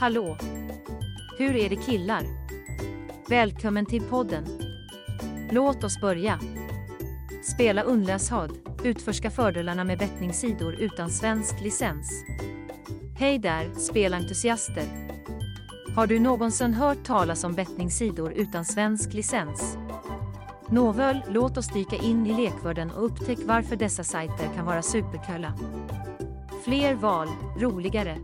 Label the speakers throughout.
Speaker 1: Hallå! Hur är det killar? Välkommen till podden. Låt oss börja. Spela unlöshad, utforska fördelarna med bettningssidor utan svensk licens. Hej där, spelentusiaster! Har du någonsin hört talas om bettningssidor utan svensk licens? Nåväl, låt oss dyka in i lekvärlden och upptäck varför dessa sajter kan vara superkulla. Fler val, roligare.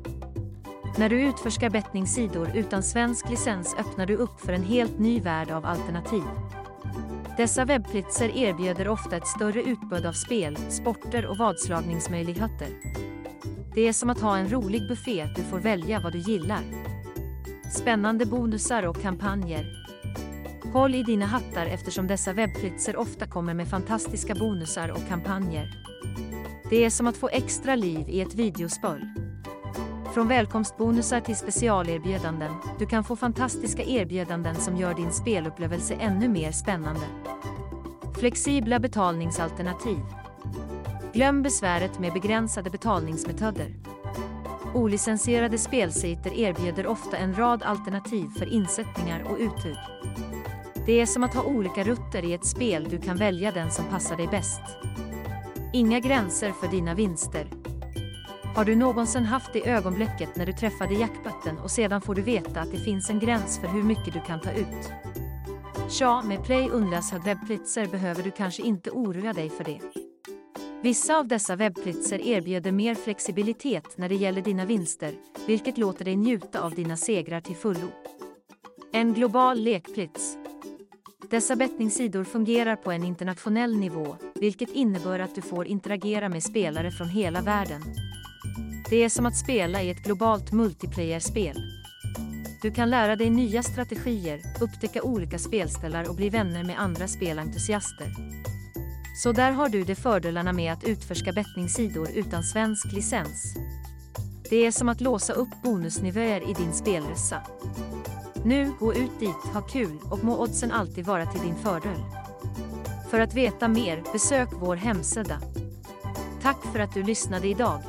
Speaker 1: När du utforskar bettningssidor utan svensk licens öppnar du upp för en helt ny värld av alternativ. Dessa webbplatser erbjuder ofta ett större utbud av spel, sporter och vadslagningsmöjligheter. Det är som att ha en rolig buffé, du får välja vad du gillar. Spännande bonusar och kampanjer. Håll i dina hattar eftersom dessa webbplatser ofta kommer med fantastiska bonusar och kampanjer. Det är som att få extra liv i ett videospel. Från välkomstbonusar till specialerbjudanden, du kan få fantastiska erbjudanden som gör din spelupplevelse ännu mer spännande. Flexibla betalningsalternativ. Glöm besväret med begränsade betalningsmetoder. Olicensierade spelsajter erbjuder ofta en rad alternativ för insättningar och uttag. Det är som att ha olika rutter i ett spel, du kan välja den som passar dig bäst. Inga gränser för dina vinster. Har du någonsin haft det ögonblicket när du träffade jackpotten och sedan får du veta att det finns en gräns för hur mycket du kan ta ut? Tja, med Play Unlösa webbplatser behöver du kanske inte oroa dig för det. Vissa av dessa webbplatser erbjuder mer flexibilitet när det gäller dina vinster, vilket låter dig njuta av dina segrar till fullo. En global lekplats. Dessa bettningssidor fungerar på en internationell nivå, vilket innebär att du får interagera med spelare från hela världen. Det är som att spela i ett globalt multiplayer-spel. Du kan lära dig nya strategier, upptäcka olika spelställar och bli vänner med andra spelentusiaster. Så där har du de fördelarna med att utforska bettningssidor utan svensk licens. Det är som att låsa upp bonusnivåer i din spelresa. Nu, gå ut dit, ha kul och må oddsen alltid vara till din fördel. För att veta mer, besök vår hemsida. Tack för att du lyssnade idag.